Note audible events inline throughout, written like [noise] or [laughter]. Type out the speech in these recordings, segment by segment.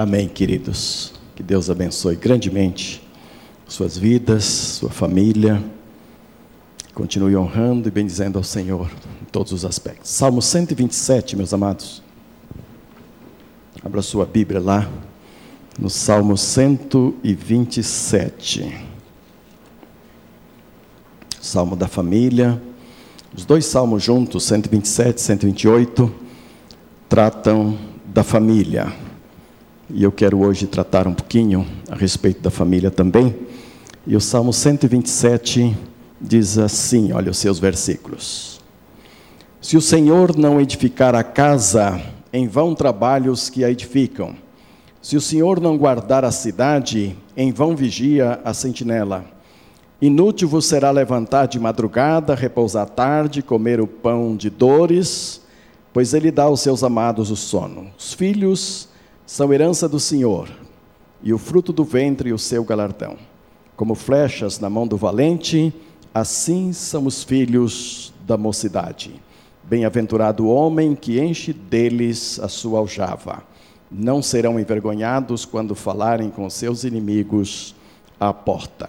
Amém, queridos. Que Deus abençoe grandemente suas vidas, sua família. Continue honrando e bendizendo ao Senhor em todos os aspectos. Salmo 127, meus amados. Abra sua Bíblia lá, no Salmo 127. Salmo da família. Os dois salmos juntos, 127 e 128, tratam da família. E eu quero hoje tratar um pouquinho a respeito da família também. E o Salmo 127 diz assim: olha os seus versículos. Se o Senhor não edificar a casa, em vão trabalhos que a edificam. Se o Senhor não guardar a cidade, em vão vigia a sentinela. Inútil vos será levantar de madrugada, repousar tarde, comer o pão de dores, pois ele dá aos seus amados o sono. Os filhos são herança do Senhor, e o fruto do ventre o seu galardão. Como flechas na mão do valente, assim são os filhos da mocidade. Bem-aventurado o homem que enche deles a sua aljava. Não serão envergonhados quando falarem com seus inimigos à porta.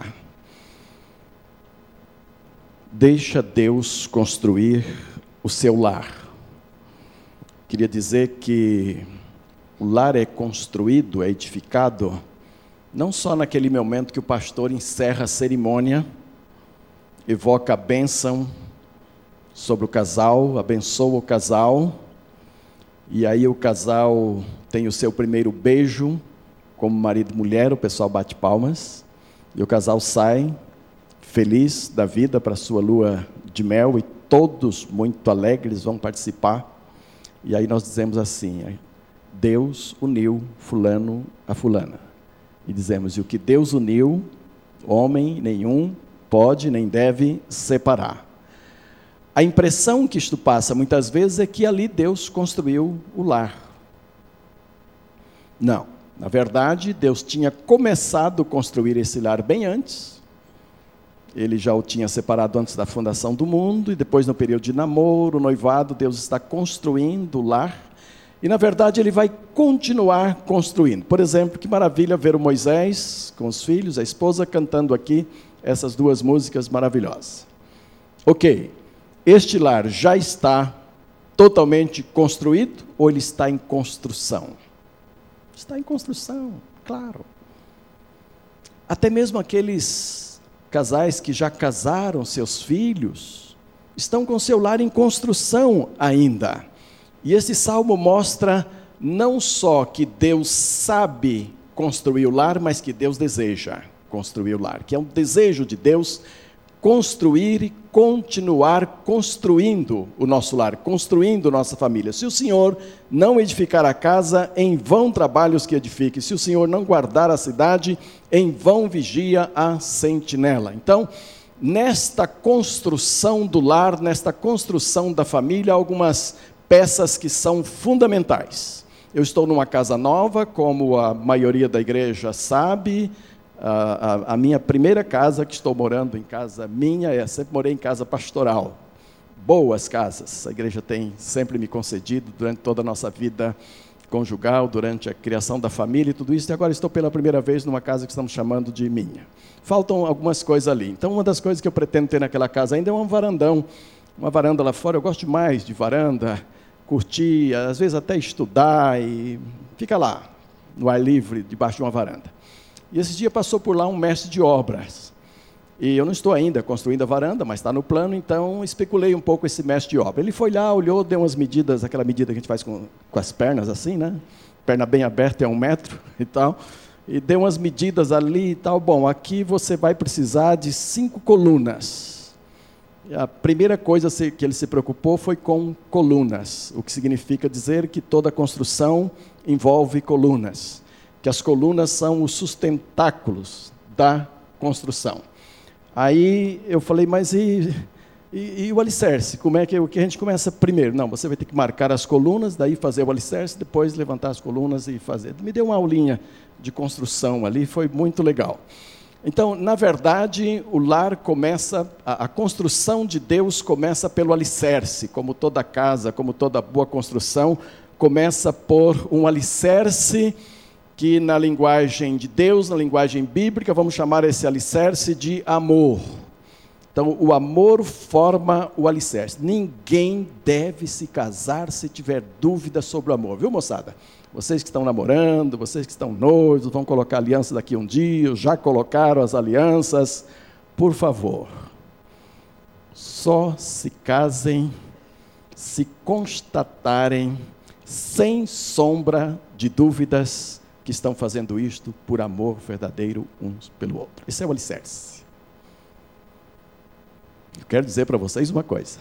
Deixa Deus construir o seu lar. Queria dizer que o lar é construído, é edificado, não só naquele momento que o pastor encerra a cerimônia, evoca a bênção sobre o casal, abençoa o casal, e aí o casal tem o seu primeiro beijo, como marido e mulher, o pessoal bate palmas, e o casal sai feliz da vida para a sua lua de mel, e todos muito alegres vão participar. E aí nós dizemos assim: Deus uniu Fulano a Fulana. E dizemos: e o que Deus uniu, homem nenhum pode nem deve separar. A impressão que isto passa muitas vezes é que ali Deus construiu o lar. Não. Na verdade, Deus tinha começado a construir esse lar bem antes ele já o tinha separado antes da fundação do mundo, e depois, no período de namoro, noivado, Deus está construindo o lar. E, na verdade, ele vai continuar construindo. Por exemplo, que maravilha ver o Moisés com os filhos, a esposa, cantando aqui essas duas músicas maravilhosas. Ok, este lar já está totalmente construído ou ele está em construção? Está em construção, claro. Até mesmo aqueles casais que já casaram seus filhos, estão com seu lar em construção ainda. E esse salmo mostra não só que Deus sabe construir o lar, mas que Deus deseja construir o lar, que é um desejo de Deus construir e continuar construindo o nosso lar, construindo nossa família. Se o Senhor não edificar a casa, em vão trabalhos que edifique. Se o Senhor não guardar a cidade, em vão vigia a sentinela. Então, nesta construção do lar, nesta construção da família, algumas peças que são fundamentais. Eu estou numa casa nova, como a maioria da igreja sabe, a, a, a, minha primeira casa, que estou morando em casa minha, é sempre morei em casa pastoral. Boas casas, a igreja tem sempre me concedido durante toda a nossa vida conjugal, durante a criação da família e tudo isso, e agora estou pela primeira vez numa casa que estamos chamando de minha. Faltam algumas coisas ali. Então, uma das coisas que eu pretendo ter naquela casa ainda é um varandão. Uma varanda lá fora, eu gosto demais de varanda, curtir, às vezes até estudar e fica lá, no ar livre, debaixo de uma varanda. E esse dia passou por lá um mestre de obras. E eu não estou ainda construindo a varanda, mas está no plano, então especulei um pouco esse mestre de obra. Ele foi lá, olhou, deu umas medidas, aquela medida que a gente faz com, com as pernas assim, né? Perna bem aberta é um metro e tal. E deu umas medidas ali e tal. Bom, aqui você vai precisar de cinco colunas. A primeira coisa que ele se preocupou foi com colunas, o que significa dizer que toda construção envolve colunas que as colunas são os sustentáculos da construção. Aí eu falei, mas e, e, e, o alicerce? Como é que, o que a gente começa primeiro? Não, você vai ter que marcar as colunas, daí fazer o alicerce, depois levantar as colunas e fazer. Me deu uma aulinha de construção ali, foi muito legal. Então, na verdade, o lar começa, a, a construção de Deus começa pelo alicerce, como toda casa, como toda boa construção, começa por um alicerce que na linguagem de Deus, na linguagem bíblica, vamos chamar esse alicerce de amor. Então, o amor forma o alicerce. Ninguém deve se casar se tiver dúvida sobre o amor, viu, moçada? Vocês que estão namorando, vocês que estão noivos, vão colocar aliança daqui um dia, já colocaram as alianças, por favor, só se casem se constatarem sem sombra de dúvidas que estão fazendo isto por amor verdadeiro uns pelo outro. Esse é o alicerce. Eu quero dizer para vocês uma coisa.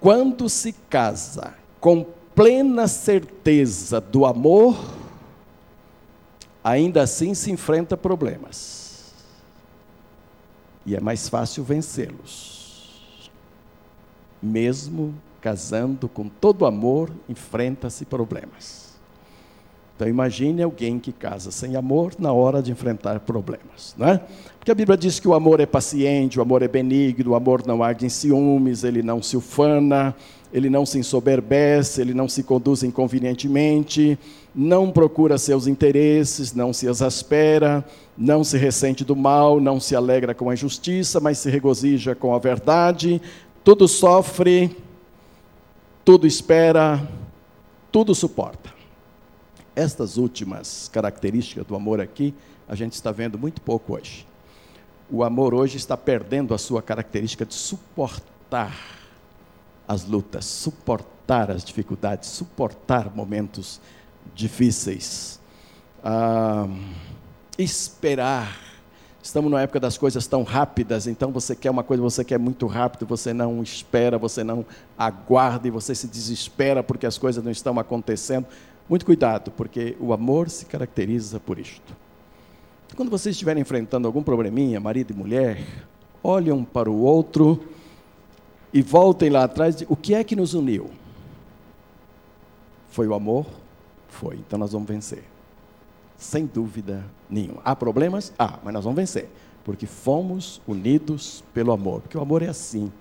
Quando se casa com plena certeza do amor, ainda assim se enfrenta problemas. E é mais fácil vencê-los. Mesmo casando com todo amor, enfrenta-se problemas. Então imagine alguém que casa sem amor na hora de enfrentar problemas, não é? Porque a Bíblia diz que o amor é paciente, o amor é benigno, o amor não arde em ciúmes, ele não se ufana, ele não se ensoberbece, ele não se conduz inconvenientemente, não procura seus interesses, não se exaspera, não se ressente do mal, não se alegra com a injustiça, mas se regozija com a verdade, tudo sofre, tudo espera, tudo suporta. Estas últimas características do amor aqui, a gente está vendo muito pouco hoje. O amor hoje está perdendo a sua característica de suportar as lutas, suportar as dificuldades, suportar momentos difíceis, ah, esperar. Estamos numa época das coisas tão rápidas, então você quer uma coisa, você quer muito rápido, você não espera, você não aguarda e você se desespera porque as coisas não estão acontecendo. Muito cuidado, porque o amor se caracteriza por isto. Quando vocês estiverem enfrentando algum probleminha, marido e mulher, olhem para o outro e voltem lá atrás. O que é que nos uniu? Foi o amor? Foi. Então nós vamos vencer. Sem dúvida nenhuma. Há problemas? Ah, mas nós vamos vencer. Porque fomos unidos pelo amor. Porque o amor é assim.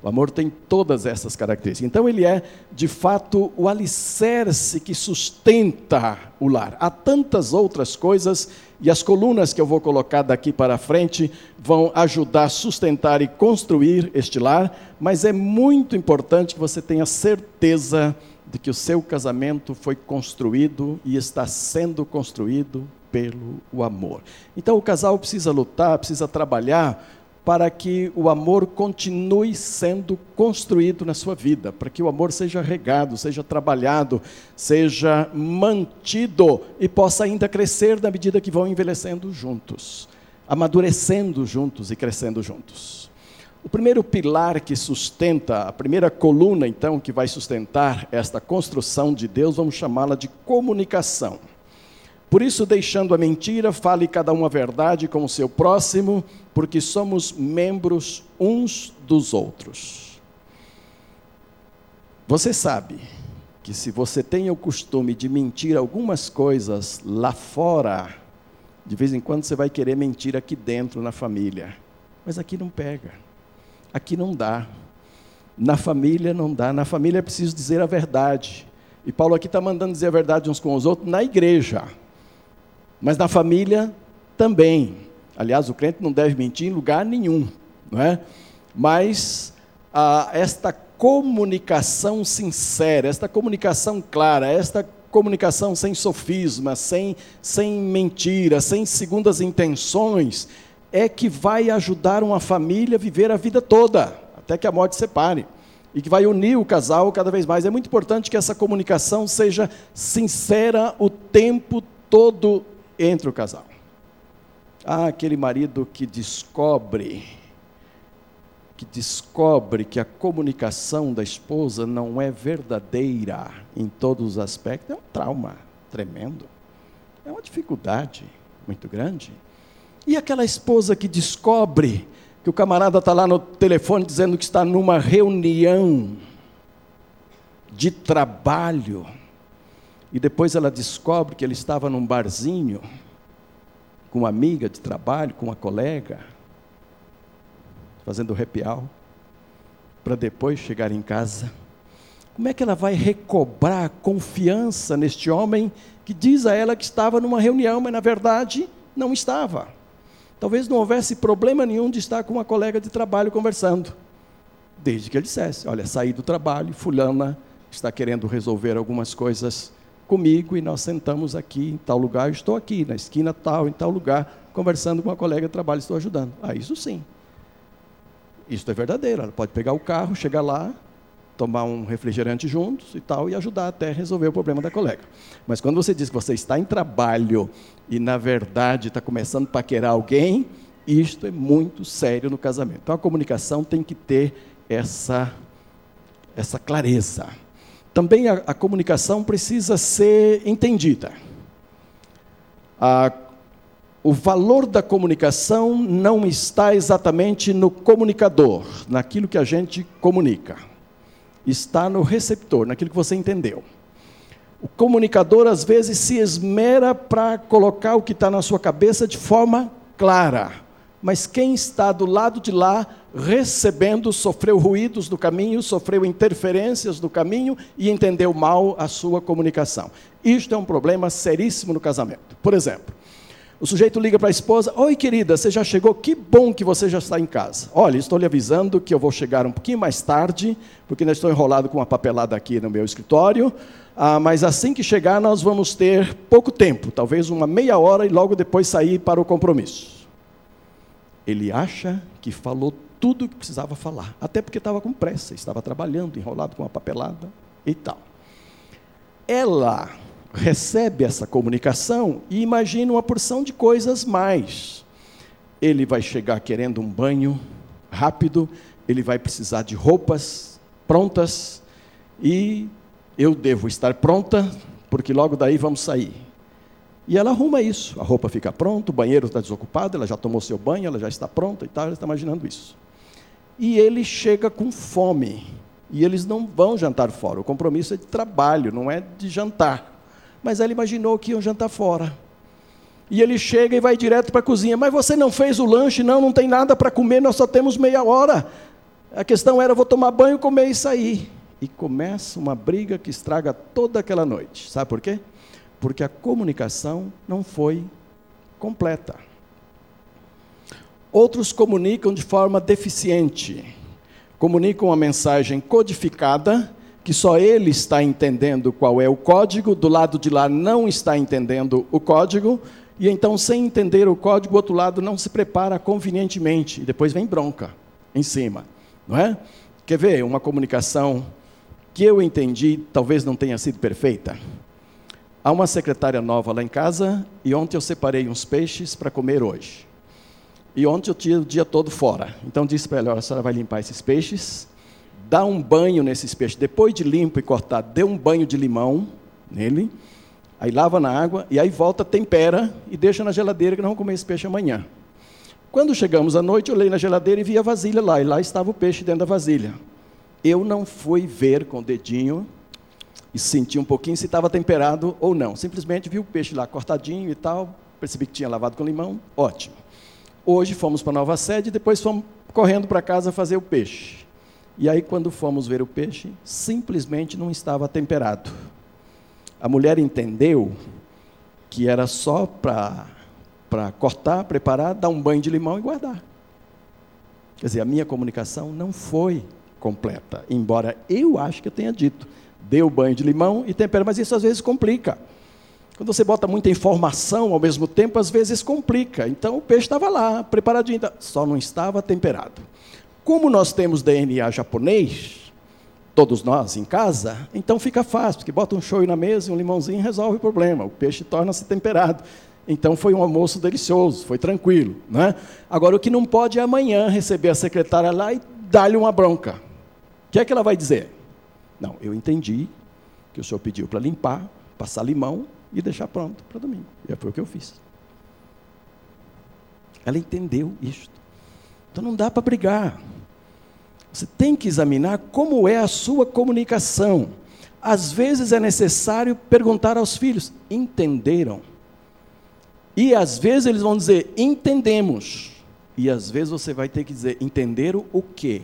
O amor tem todas essas características. Então, ele é, de fato, o alicerce que sustenta o lar. Há tantas outras coisas, e as colunas que eu vou colocar daqui para frente vão ajudar a sustentar e construir este lar, mas é muito importante que você tenha certeza de que o seu casamento foi construído e está sendo construído pelo amor. Então, o casal precisa lutar, precisa trabalhar para que o amor continue sendo construído na sua vida, para que o amor seja regado, seja trabalhado, seja mantido e possa ainda crescer na medida que vão envelhecendo juntos, amadurecendo juntos e crescendo juntos. O primeiro pilar que sustenta, a primeira coluna, então, que vai sustentar esta construção de Deus, vamos chamá-la de comunicação. Por isso, deixando a mentira, fale cada um a verdade com o seu próximo, porque somos membros uns dos outros. Você sabe que se você tem o costume de mentir algumas coisas lá fora, de vez em quando você vai querer mentir aqui dentro na família. Mas aqui não pega. Aqui não dá. Na família não dá. Na família é preciso dizer a verdade. E Paulo aqui está mandando dizer a verdade uns com os outros na igreja. Mas na família também. Aliás, o crente não deve mentir em lugar nenhum, não é? Mas ah, esta comunicação sincera, esta comunicação clara, esta comunicação sem sofisma, sem, sem mentira, sem segundas intenções, é que vai ajudar uma família a viver a vida toda, até que a morte separe. E que vai unir o casal cada vez mais. É muito importante que essa comunicação seja sincera o tempo todo entre o casal. Ah, aquele marido que descobre, que descobre que a comunicação da esposa não é verdadeira em todos os aspectos, é um trauma tremendo. É uma dificuldade muito grande. E aquela esposa que descobre que o camarada está lá no telefone dizendo que está numa reunião de trabalho, e depois ela descobre que ele estava num barzinho com uma amiga de trabalho, com uma colega, fazendo hour, para depois chegar em casa como é que ela vai recobrar confiança neste homem que diz a ela que estava numa reunião, mas na verdade não estava? Talvez não houvesse problema nenhum de estar com uma colega de trabalho conversando, desde que ele dissesse: Olha, saí do trabalho, Fulana está querendo resolver algumas coisas comigo e nós sentamos aqui em tal lugar, estou aqui na esquina tal, em tal lugar, conversando com uma colega de trabalho, estou ajudando. Ah, isso sim. Isso é verdadeiro. Ela pode pegar o carro, chegar lá, tomar um refrigerante juntos e tal, e ajudar até resolver o problema da colega. Mas quando você diz que você está em trabalho e, na verdade, está começando a paquerar alguém, isto é muito sério no casamento. Então, a comunicação tem que ter essa, essa clareza também a, a comunicação precisa ser entendida. A, o valor da comunicação não está exatamente no comunicador, naquilo que a gente comunica. Está no receptor, naquilo que você entendeu. O comunicador, às vezes, se esmera para colocar o que está na sua cabeça de forma clara. Mas quem está do lado de lá recebendo, sofreu ruídos do caminho, sofreu interferências do caminho e entendeu mal a sua comunicação. Isto é um problema seríssimo no casamento. Por exemplo, o sujeito liga para a esposa: Oi, querida, você já chegou? Que bom que você já está em casa. Olha, estou lhe avisando que eu vou chegar um pouquinho mais tarde, porque ainda estou enrolado com uma papelada aqui no meu escritório. Ah, mas assim que chegar, nós vamos ter pouco tempo, talvez uma meia hora, e logo depois sair para o compromisso. Ele acha que falou tudo o que precisava falar, até porque estava com pressa, estava trabalhando, enrolado com uma papelada e tal. Ela recebe essa comunicação e imagina uma porção de coisas mais. Ele vai chegar querendo um banho rápido, ele vai precisar de roupas prontas e eu devo estar pronta, porque logo daí vamos sair. E ela arruma isso, a roupa fica pronta, o banheiro está desocupado, ela já tomou seu banho, ela já está pronta e tal, ela está imaginando isso e ele chega com fome. E eles não vão jantar fora. O compromisso é de trabalho, não é de jantar. Mas ela imaginou que iam jantar fora. E ele chega e vai direto para a cozinha. Mas você não fez o lanche? Não, não tem nada para comer, nós só temos meia hora. A questão era: vou tomar banho, comer e sair. E começa uma briga que estraga toda aquela noite. Sabe por quê? Porque a comunicação não foi completa. Outros comunicam de forma deficiente. Comunicam a mensagem codificada, que só ele está entendendo qual é o código, do lado de lá não está entendendo o código, e então, sem entender o código, o outro lado não se prepara convenientemente, e depois vem bronca em cima. Não é? Quer ver uma comunicação que eu entendi, talvez não tenha sido perfeita? Há uma secretária nova lá em casa, e ontem eu separei uns peixes para comer hoje. E ontem eu tinha o dia todo fora. Então disse para ela: a senhora vai limpar esses peixes, dá um banho nesses peixes. Depois de limpo e cortado, dê um banho de limão nele. Aí lava na água e aí volta, tempera e deixa na geladeira que nós vamos comer esse peixe amanhã. Quando chegamos à noite, eu olhei na geladeira e vi a vasilha lá, e lá estava o peixe dentro da vasilha. Eu não fui ver com o dedinho e senti um pouquinho se estava temperado ou não. Simplesmente vi o peixe lá cortadinho e tal, percebi que tinha lavado com limão, ótimo. Hoje fomos para a nova sede e depois fomos correndo para casa fazer o peixe. E aí, quando fomos ver o peixe, simplesmente não estava temperado. A mulher entendeu que era só para cortar, preparar, dar um banho de limão e guardar. Quer dizer, a minha comunicação não foi completa, embora eu acho que eu tenha dito. Deu banho de limão e tempera, mas isso às vezes complica. Quando você bota muita informação ao mesmo tempo, às vezes complica. Então o peixe estava lá, preparadinho, só não estava temperado. Como nós temos DNA japonês, todos nós em casa, então fica fácil, porque bota um shoyu na mesa e um limãozinho resolve o problema. O peixe torna-se temperado. Então foi um almoço delicioso, foi tranquilo. Né? Agora, o que não pode é amanhã receber a secretária lá e dar-lhe uma bronca. O que é que ela vai dizer? Não, eu entendi que o senhor pediu para limpar, passar limão, e deixar pronto para domingo. E foi o que eu fiz. Ela entendeu isto. Então não dá para brigar. Você tem que examinar como é a sua comunicação. Às vezes é necessário perguntar aos filhos: entenderam? E às vezes eles vão dizer: entendemos. E às vezes você vai ter que dizer: entenderam o quê?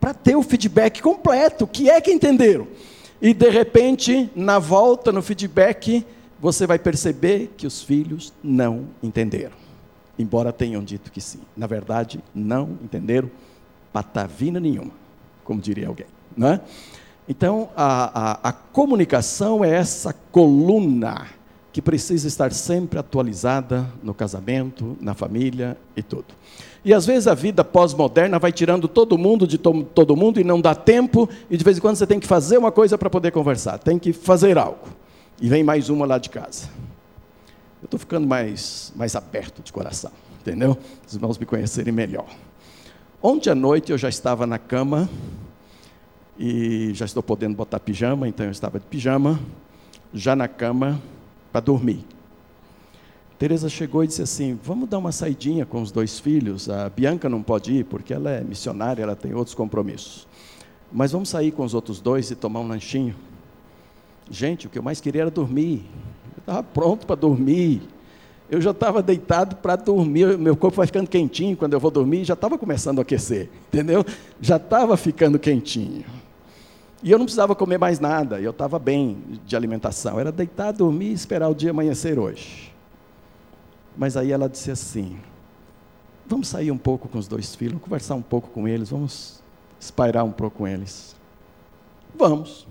Para ter o feedback completo, o que é que entenderam. E de repente, na volta, no feedback, você vai perceber que os filhos não entenderam. Embora tenham dito que sim. Na verdade, não entenderam patavina nenhuma, como diria alguém. Não é? Então, a, a, a comunicação é essa coluna que precisa estar sempre atualizada no casamento, na família e tudo. E às vezes a vida pós-moderna vai tirando todo mundo de to todo mundo e não dá tempo, e de vez em quando você tem que fazer uma coisa para poder conversar, tem que fazer algo. E vem mais uma lá de casa. Eu estou ficando mais, mais aberto de coração, entendeu? Os irmãos me conhecerem melhor. Ontem à noite eu já estava na cama, e já estou podendo botar pijama, então eu estava de pijama, já na cama, para dormir. Teresa chegou e disse assim: Vamos dar uma saidinha com os dois filhos. A Bianca não pode ir porque ela é missionária, ela tem outros compromissos. Mas vamos sair com os outros dois e tomar um lanchinho. Gente, o que eu mais queria era dormir. Eu estava pronto para dormir. Eu já estava deitado para dormir. Meu corpo vai ficando quentinho quando eu vou dormir. Já estava começando a aquecer, entendeu? Já estava ficando quentinho. E eu não precisava comer mais nada, eu estava bem de alimentação. Era deitar, dormir e esperar o dia amanhecer hoje. Mas aí ela disse assim: vamos sair um pouco com os dois filhos, conversar um pouco com eles, vamos espairar um pouco com eles. Vamos.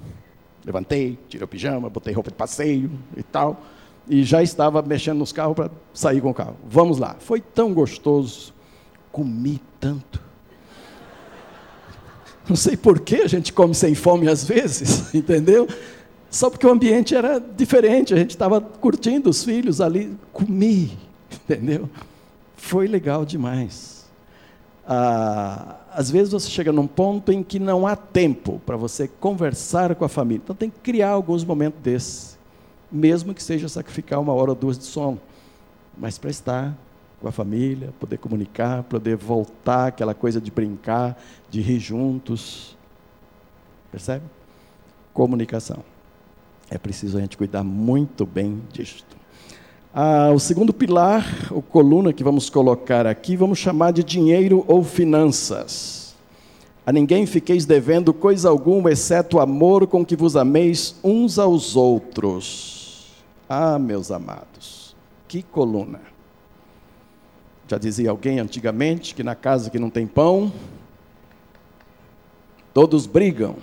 Levantei, tirei o pijama, botei roupa de passeio e tal. E já estava mexendo nos carros para sair com o carro. Vamos lá. Foi tão gostoso. Comi tanto. Não sei por que a gente come sem fome às vezes, [laughs] entendeu? Só porque o ambiente era diferente, a gente estava curtindo os filhos ali, comi, [laughs] entendeu? Foi legal demais. Ah, às vezes você chega num ponto em que não há tempo para você conversar com a família, então tem que criar alguns momentos desses, mesmo que seja sacrificar uma hora ou duas de sono, mas para estar com a família, poder comunicar, poder voltar aquela coisa de brincar, de rir juntos. Percebe? Comunicação. É preciso a gente cuidar muito bem disto. Ah, o segundo pilar, o coluna que vamos colocar aqui, vamos chamar de dinheiro ou finanças. A ninguém fiqueis devendo coisa alguma, exceto o amor com que vos ameis uns aos outros. Ah, meus amados, que coluna. Já dizia alguém antigamente que na casa que não tem pão, todos brigam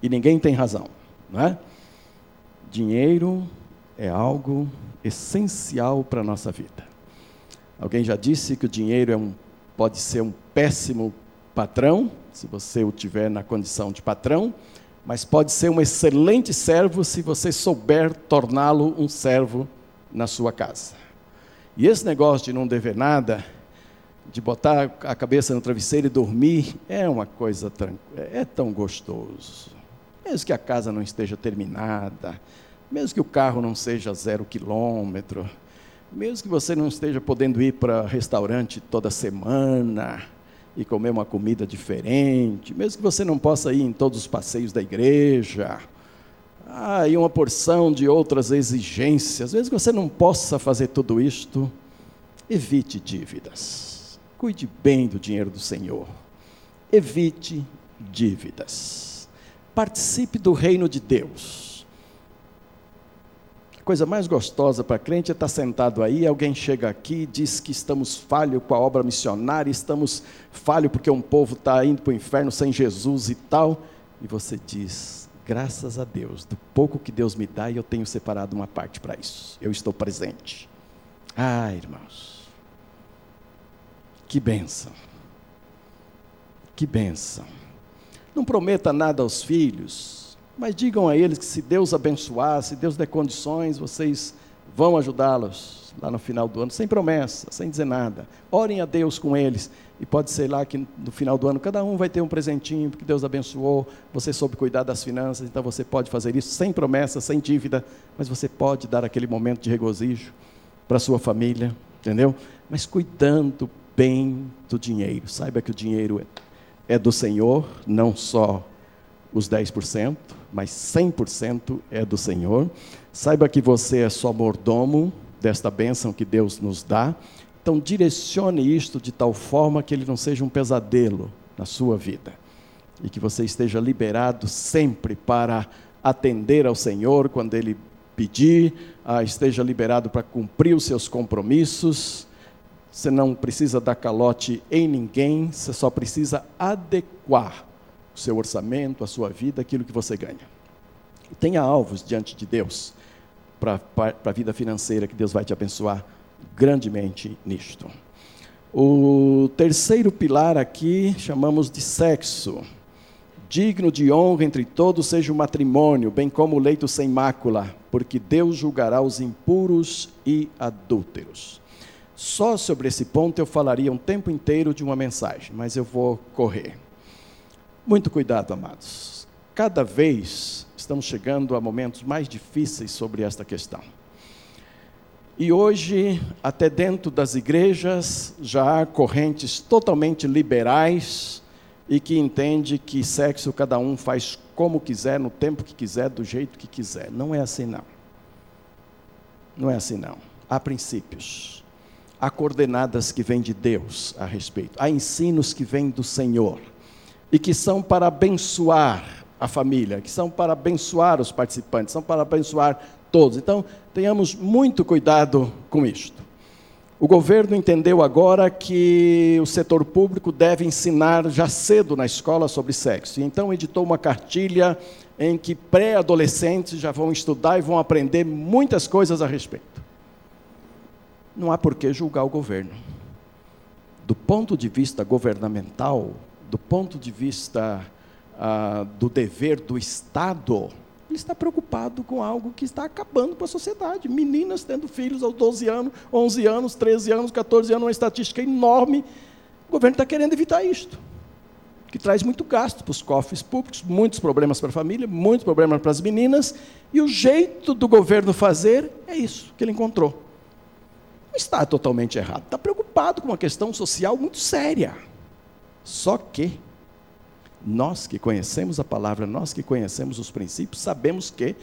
e ninguém tem razão, não é? Dinheiro é algo essencial para a nossa vida. Alguém já disse que o dinheiro é um, pode ser um péssimo patrão, se você o tiver na condição de patrão, mas pode ser um excelente servo se você souber torná-lo um servo na sua casa. E esse negócio de não dever nada, de botar a cabeça no travesseiro e dormir, é uma coisa tranquila, é tão gostoso. Mesmo que a casa não esteja terminada, mesmo que o carro não seja zero quilômetro, mesmo que você não esteja podendo ir para restaurante toda semana e comer uma comida diferente, mesmo que você não possa ir em todos os passeios da igreja, ah, e uma porção de outras exigências. Às vezes você não possa fazer tudo isto, evite dívidas. Cuide bem do dinheiro do Senhor. Evite dívidas. Participe do reino de Deus. Coisa mais gostosa para crente é estar sentado aí, alguém chega aqui diz que estamos falhos com a obra missionária, estamos falhos porque um povo está indo para o inferno sem Jesus e tal, e você diz: graças a Deus, do pouco que Deus me dá, eu tenho separado uma parte para isso. Eu estou presente. Ah, irmãos, que bênção. Que bênção. Não prometa nada aos filhos, mas digam a eles que se Deus abençoar, se Deus der condições, vocês vão ajudá-los lá no final do ano, sem promessa, sem dizer nada. Orem a Deus com eles e pode ser lá que no final do ano cada um vai ter um presentinho, porque Deus abençoou, você soube cuidar das finanças, então você pode fazer isso sem promessa, sem dívida, mas você pode dar aquele momento de regozijo para a sua família, entendeu? Mas cuidando bem do dinheiro. Saiba que o dinheiro é, do Senhor, não só os 10%, mas 100% é do Senhor. Saiba que você é só mordomo desta bênção que Deus nos dá então, direcione isto de tal forma que ele não seja um pesadelo na sua vida. e que você esteja liberado sempre para atender ao Senhor quando Ele pedir, ah, esteja liberado para cumprir os seus compromissos. Você não precisa dar calote em ninguém, você só precisa adequar o seu orçamento, a sua vida, aquilo que você ganha. Tenha alvos diante de Deus para a vida financeira, que Deus vai te abençoar grandemente nisto. O terceiro pilar aqui chamamos de sexo. Digno de honra entre todos seja o matrimônio, bem como o leito sem mácula, porque Deus julgará os impuros e adúlteros. Só sobre esse ponto eu falaria um tempo inteiro de uma mensagem, mas eu vou correr. Muito cuidado, amados. Cada vez estamos chegando a momentos mais difíceis sobre esta questão. E hoje, até dentro das igrejas, já há correntes totalmente liberais e que entende que sexo cada um faz como quiser, no tempo que quiser, do jeito que quiser. Não é assim não. Não é assim não. Há princípios há coordenadas que vêm de Deus a respeito, há ensinos que vêm do Senhor e que são para abençoar a família, que são para abençoar os participantes, são para abençoar todos. Então, tenhamos muito cuidado com isto. O governo entendeu agora que o setor público deve ensinar já cedo na escola sobre sexo. Então editou uma cartilha em que pré-adolescentes já vão estudar e vão aprender muitas coisas a respeito não há por que julgar o governo. Do ponto de vista governamental, do ponto de vista ah, do dever do Estado, ele está preocupado com algo que está acabando com a sociedade. Meninas tendo filhos aos 12 anos, 11 anos, 13 anos, 14 anos, uma estatística enorme. O governo está querendo evitar isto, que traz muito gasto para os cofres públicos, muitos problemas para a família, muitos problemas para as meninas, e o jeito do governo fazer é isso que ele encontrou não está totalmente errado. Está preocupado com uma questão social muito séria. Só que nós que conhecemos a palavra, nós que conhecemos os princípios, sabemos que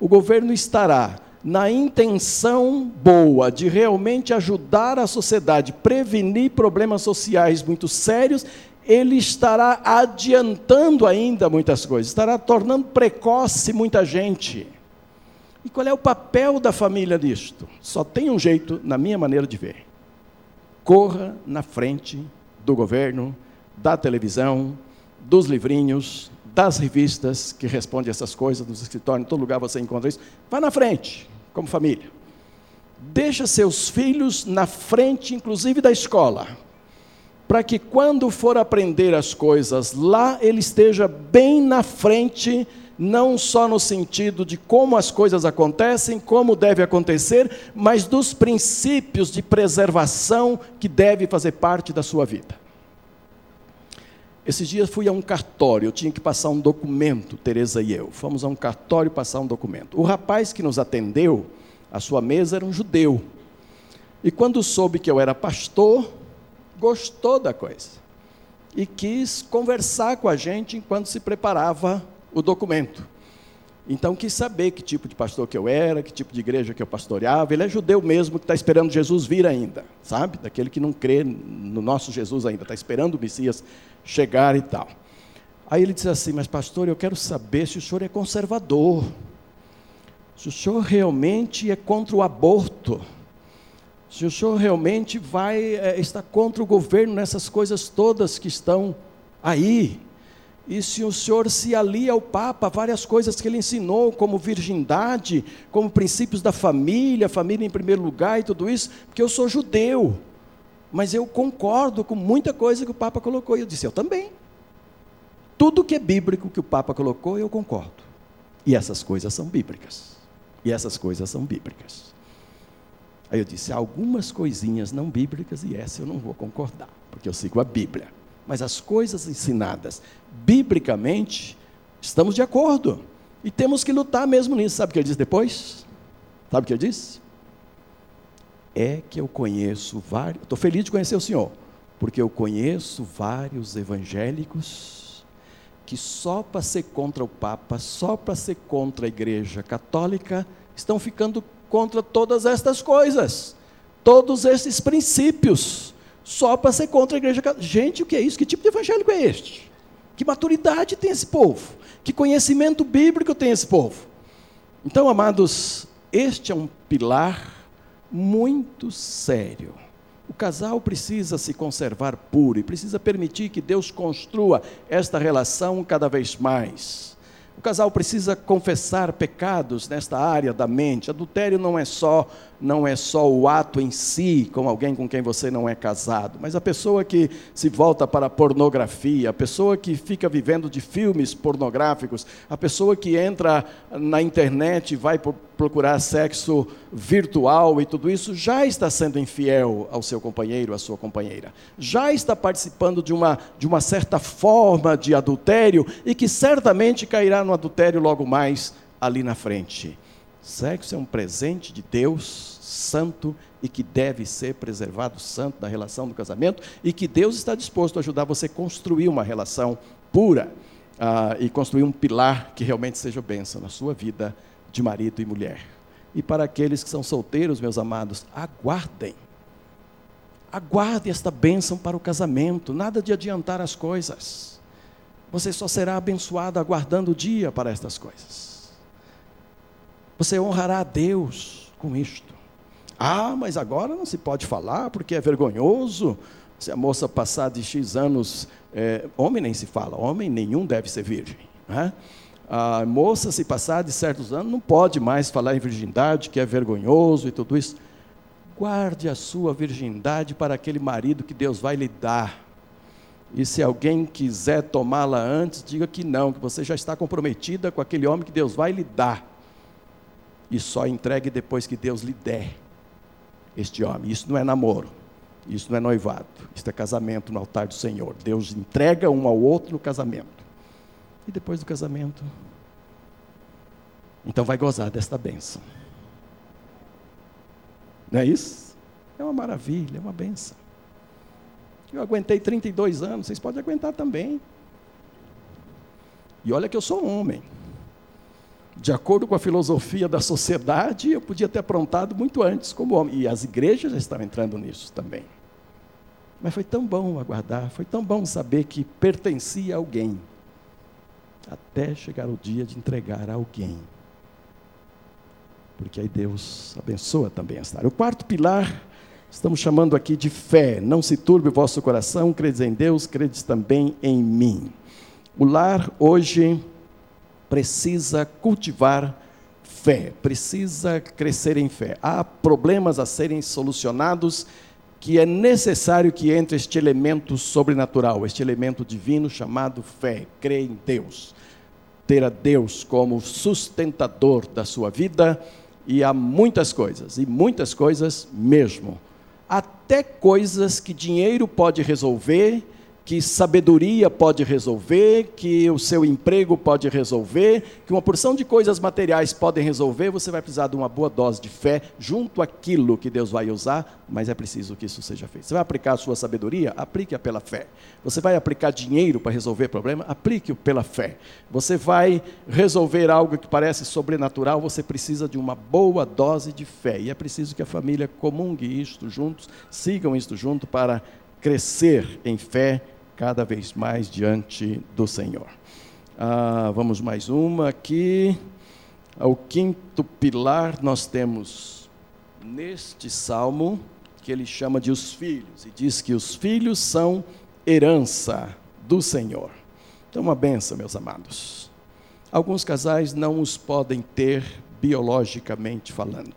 o governo estará na intenção boa de realmente ajudar a sociedade, prevenir problemas sociais muito sérios, ele estará adiantando ainda muitas coisas, estará tornando precoce muita gente. E qual é o papel da família nisto? Só tem um jeito, na minha maneira de ver. Corra na frente do governo, da televisão, dos livrinhos, das revistas que respondem essas coisas, nos escritórios, em todo lugar você encontra isso. Vá na frente, como família. Deixa seus filhos na frente, inclusive da escola, para que quando for aprender as coisas lá, ele esteja bem na frente não só no sentido de como as coisas acontecem, como deve acontecer, mas dos princípios de preservação que deve fazer parte da sua vida. Esses dias fui a um cartório, eu tinha que passar um documento, Teresa e eu. Fomos a um cartório passar um documento. O rapaz que nos atendeu, a sua mesa era um judeu. E quando soube que eu era pastor, gostou da coisa. E quis conversar com a gente enquanto se preparava o documento. Então quis saber que tipo de pastor que eu era, que tipo de igreja que eu pastoreava. Ele é judeu mesmo, que está esperando Jesus vir ainda, sabe? Daquele que não crê no nosso Jesus ainda, está esperando o Messias chegar e tal. Aí ele disse assim: Mas pastor, eu quero saber se o senhor é conservador, se o senhor realmente é contra o aborto, se o senhor realmente vai é, estar contra o governo nessas coisas todas que estão aí. E se o senhor se alia ao Papa, várias coisas que ele ensinou, como virgindade, como princípios da família, família em primeiro lugar e tudo isso, porque eu sou judeu, mas eu concordo com muita coisa que o Papa colocou. E eu disse, eu também. Tudo que é bíblico que o Papa colocou, eu concordo. E essas coisas são bíblicas. E essas coisas são bíblicas. Aí eu disse, algumas coisinhas não bíblicas e essa eu não vou concordar, porque eu sigo a Bíblia mas as coisas ensinadas biblicamente, estamos de acordo. E temos que lutar mesmo nisso. Sabe o que ele diz depois? Sabe o que ele disse? É que eu conheço vários. Estou feliz de conhecer o senhor, porque eu conheço vários evangélicos que só para ser contra o Papa, só para ser contra a Igreja Católica, estão ficando contra todas estas coisas, todos esses princípios só para ser contra a igreja católica. Gente, o que é isso? Que tipo de evangélico é este? Que maturidade tem esse povo? Que conhecimento bíblico tem esse povo? Então, amados, este é um pilar muito sério. O casal precisa se conservar puro e precisa permitir que Deus construa esta relação cada vez mais. O casal precisa confessar pecados nesta área da mente. Adultério não é só não é só o ato em si com alguém com quem você não é casado, mas a pessoa que se volta para a pornografia, a pessoa que fica vivendo de filmes pornográficos, a pessoa que entra na internet e vai procurar sexo virtual e tudo isso, já está sendo infiel ao seu companheiro, à sua companheira. Já está participando de uma, de uma certa forma de adultério e que certamente cairá no adultério logo mais ali na frente. Sexo é um presente de Deus, santo e que deve ser preservado santo na relação do casamento e que Deus está disposto a ajudar você a construir uma relação pura uh, e construir um pilar que realmente seja bênção na sua vida de marido e mulher. E para aqueles que são solteiros, meus amados, aguardem. Aguarde esta bênção para o casamento, nada de adiantar as coisas. Você só será abençoado aguardando o dia para estas coisas. Você honrará a Deus com isto. Ah, mas agora não se pode falar porque é vergonhoso. Se a moça passar de X anos, é, homem nem se fala, homem nenhum deve ser virgem. Né? A moça, se passar de certos anos, não pode mais falar em virgindade, que é vergonhoso e tudo isso. Guarde a sua virgindade para aquele marido que Deus vai lhe dar. E se alguém quiser tomá-la antes, diga que não, que você já está comprometida com aquele homem que Deus vai lhe dar e só entregue depois que Deus lhe der este homem. Isso não é namoro, isso não é noivado, isso é casamento no altar do Senhor. Deus entrega um ao outro no casamento. E depois do casamento, então vai gozar desta bênção. Não é isso? É uma maravilha, é uma bênção. Eu aguentei 32 anos, vocês podem aguentar também. E olha que eu sou homem de acordo com a filosofia da sociedade, eu podia ter aprontado muito antes como homem. E as igrejas já estavam entrando nisso também. Mas foi tão bom aguardar, foi tão bom saber que pertencia a alguém, até chegar o dia de entregar a alguém. Porque aí Deus abençoa também esta área. O quarto pilar, estamos chamando aqui de fé. Não se turbe o vosso coração, credes em Deus, credes também em mim. O lar hoje precisa cultivar fé, precisa crescer em fé. Há problemas a serem solucionados que é necessário que entre este elemento sobrenatural, este elemento divino chamado fé, crer em Deus. Ter a Deus como sustentador da sua vida e há muitas coisas, e muitas coisas mesmo. Até coisas que dinheiro pode resolver que sabedoria pode resolver, que o seu emprego pode resolver, que uma porção de coisas materiais podem resolver, você vai precisar de uma boa dose de fé junto àquilo que Deus vai usar, mas é preciso que isso seja feito. Você vai aplicar a sua sabedoria? Aplique-a pela fé. Você vai aplicar dinheiro para resolver problema? Aplique-o pela fé. Você vai resolver algo que parece sobrenatural, você precisa de uma boa dose de fé. E é preciso que a família comungue isto juntos, sigam isto junto para crescer em fé cada vez mais diante do Senhor. Ah, vamos mais uma aqui. O quinto pilar nós temos neste salmo que ele chama de os filhos e diz que os filhos são herança do Senhor. Então, uma benção, meus amados. Alguns casais não os podem ter biologicamente falando.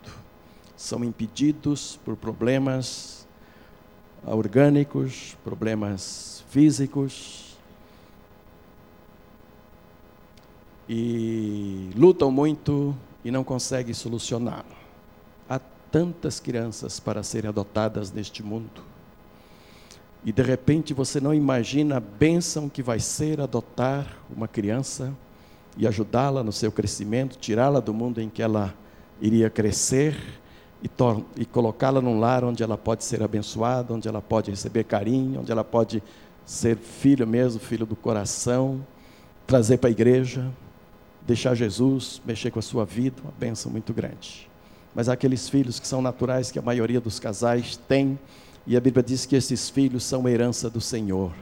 São impedidos por problemas orgânicos, problemas físicos e lutam muito e não conseguem solucionar. Há tantas crianças para serem adotadas neste mundo. E de repente você não imagina a bênção que vai ser adotar uma criança e ajudá-la no seu crescimento, tirá-la do mundo em que ela iria crescer e, e colocá-la num lar onde ela pode ser abençoada, onde ela pode receber carinho, onde ela pode ser filho mesmo, filho do coração, trazer para a igreja, deixar Jesus mexer com a sua vida, uma benção muito grande. Mas há aqueles filhos que são naturais, que a maioria dos casais tem, e a Bíblia diz que esses filhos são herança do Senhor.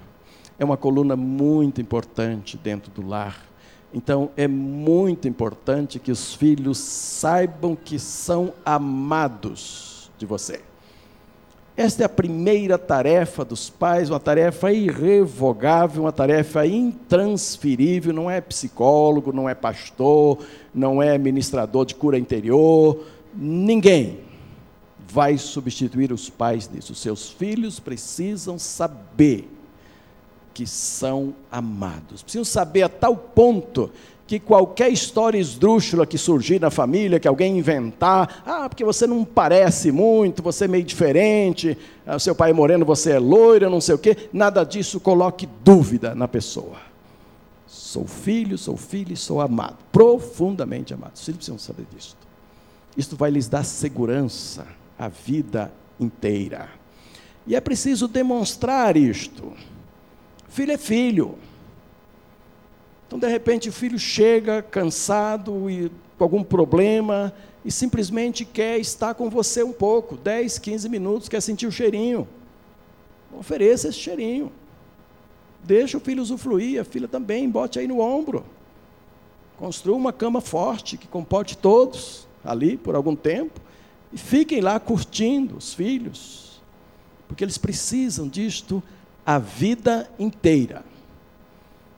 é uma coluna muito importante dentro do lar. Então, é muito importante que os filhos saibam que são amados de você. Esta é a primeira tarefa dos pais, uma tarefa irrevogável, uma tarefa intransferível. Não é psicólogo, não é pastor, não é ministrador de cura interior. Ninguém vai substituir os pais nisso. Seus filhos precisam saber que são amados. Precisam saber a tal ponto que qualquer história esdrúxula que surgir na família, que alguém inventar, ah, porque você não parece muito, você é meio diferente, ah, seu pai é moreno, você é loiro, não sei o quê, nada disso coloque dúvida na pessoa. Sou filho, sou filho e sou amado, profundamente amado. Os filhos precisam saber disso. Isto vai lhes dar segurança a vida inteira. E é preciso demonstrar isto. Filho é filho. Então, de repente, o filho chega cansado e com algum problema e simplesmente quer estar com você um pouco, 10, 15 minutos, quer sentir o cheirinho. Ofereça esse cheirinho. Deixa o filho usufruir, a filha também, bote aí no ombro. Construa uma cama forte que comporte todos ali por algum tempo e fiquem lá curtindo os filhos, porque eles precisam disto a vida inteira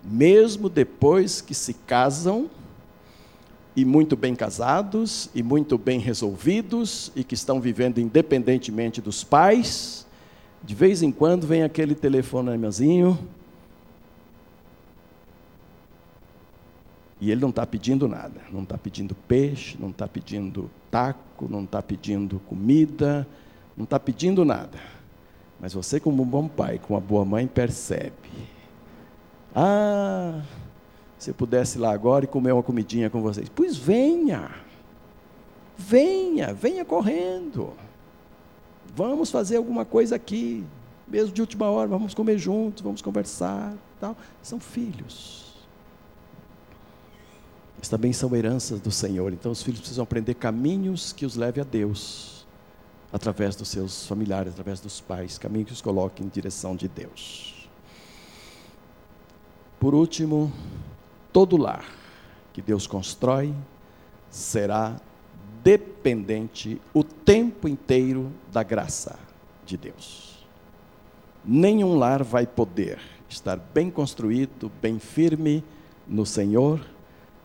mesmo depois que se casam, e muito bem casados, e muito bem resolvidos, e que estão vivendo independentemente dos pais, de vez em quando vem aquele telefonemazinho, e ele não está pedindo nada, não está pedindo peixe, não está pedindo taco, não está pedindo comida, não está pedindo nada. Mas você, como um bom pai, com uma boa mãe, percebe ah, se eu pudesse ir lá agora e comer uma comidinha com vocês. Pois venha, venha, venha correndo. Vamos fazer alguma coisa aqui, mesmo de última hora, vamos comer juntos, vamos conversar. Tal. São filhos. Mas também são heranças do Senhor. Então os filhos precisam aprender caminhos que os leve a Deus, através dos seus familiares, através dos pais, caminhos que os coloquem em direção de Deus. Por último, todo lar que Deus constrói será dependente o tempo inteiro da graça de Deus. Nenhum lar vai poder estar bem construído, bem firme no Senhor,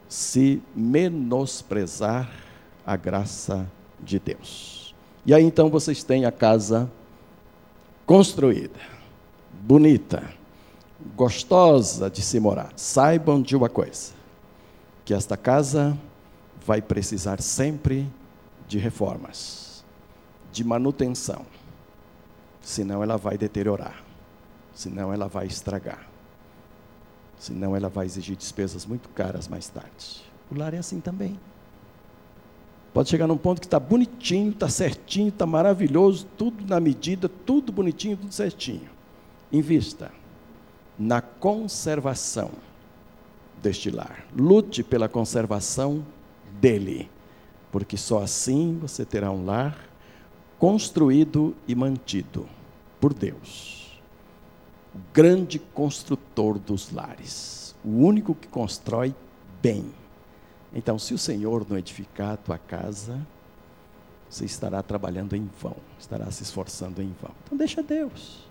se menosprezar a graça de Deus. E aí então vocês têm a casa construída, bonita, gostosa de se morar. Saibam de uma coisa: que esta casa vai precisar sempre de reformas, de manutenção. Senão ela vai deteriorar, senão ela vai estragar, senão ela vai exigir despesas muito caras mais tarde. O lar é assim também. Pode chegar num ponto que está bonitinho, está certinho, está maravilhoso, tudo na medida, tudo bonitinho, tudo certinho. Invista na conservação deste lar. Lute pela conservação dele, porque só assim você terá um lar construído e mantido por Deus. O grande construtor dos lares, o único que constrói bem. Então, se o Senhor não edificar a tua casa, você estará trabalhando em vão, estará se esforçando em vão. Então, deixa Deus.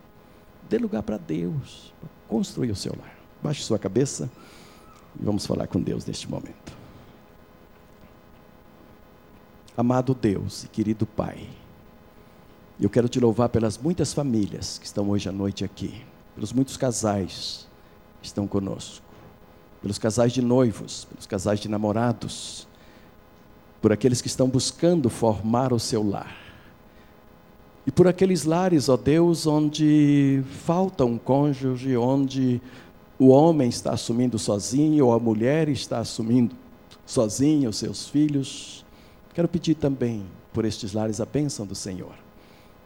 Dê lugar para Deus, construir o seu lar. Baixe sua cabeça e vamos falar com Deus neste momento. Amado Deus e querido Pai, eu quero te louvar pelas muitas famílias que estão hoje à noite aqui, pelos muitos casais que estão conosco, pelos casais de noivos, pelos casais de namorados, por aqueles que estão buscando formar o seu lar. E por aqueles lares, ó Deus, onde falta um cônjuge, onde o homem está assumindo sozinho, ou a mulher está assumindo sozinha os seus filhos. Quero pedir também por estes lares a bênção do Senhor,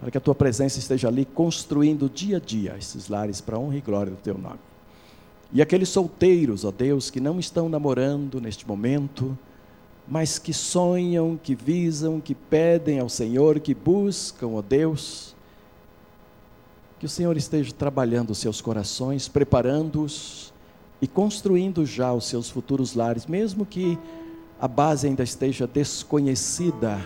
para que a tua presença esteja ali construindo dia a dia esses lares para a honra e glória do teu nome. E aqueles solteiros, ó Deus, que não estão namorando neste momento, mas que sonham, que visam, que pedem ao Senhor, que buscam, ó Deus, que o Senhor esteja trabalhando os seus corações, preparando-os e construindo já os seus futuros lares, mesmo que a base ainda esteja desconhecida,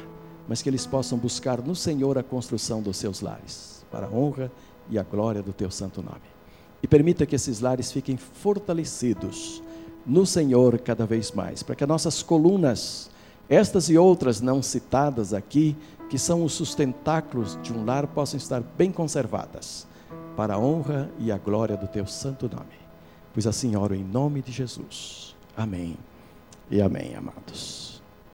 mas que eles possam buscar no Senhor a construção dos seus lares, para a honra e a glória do teu santo nome. E permita que esses lares fiquem fortalecidos no Senhor cada vez mais, para que as nossas colunas, estas e outras não citadas aqui, que são os sustentáculos de um lar, possam estar bem conservadas, para a honra e a glória do teu santo nome. Pois assim oro em nome de Jesus. Amém e amém, amados.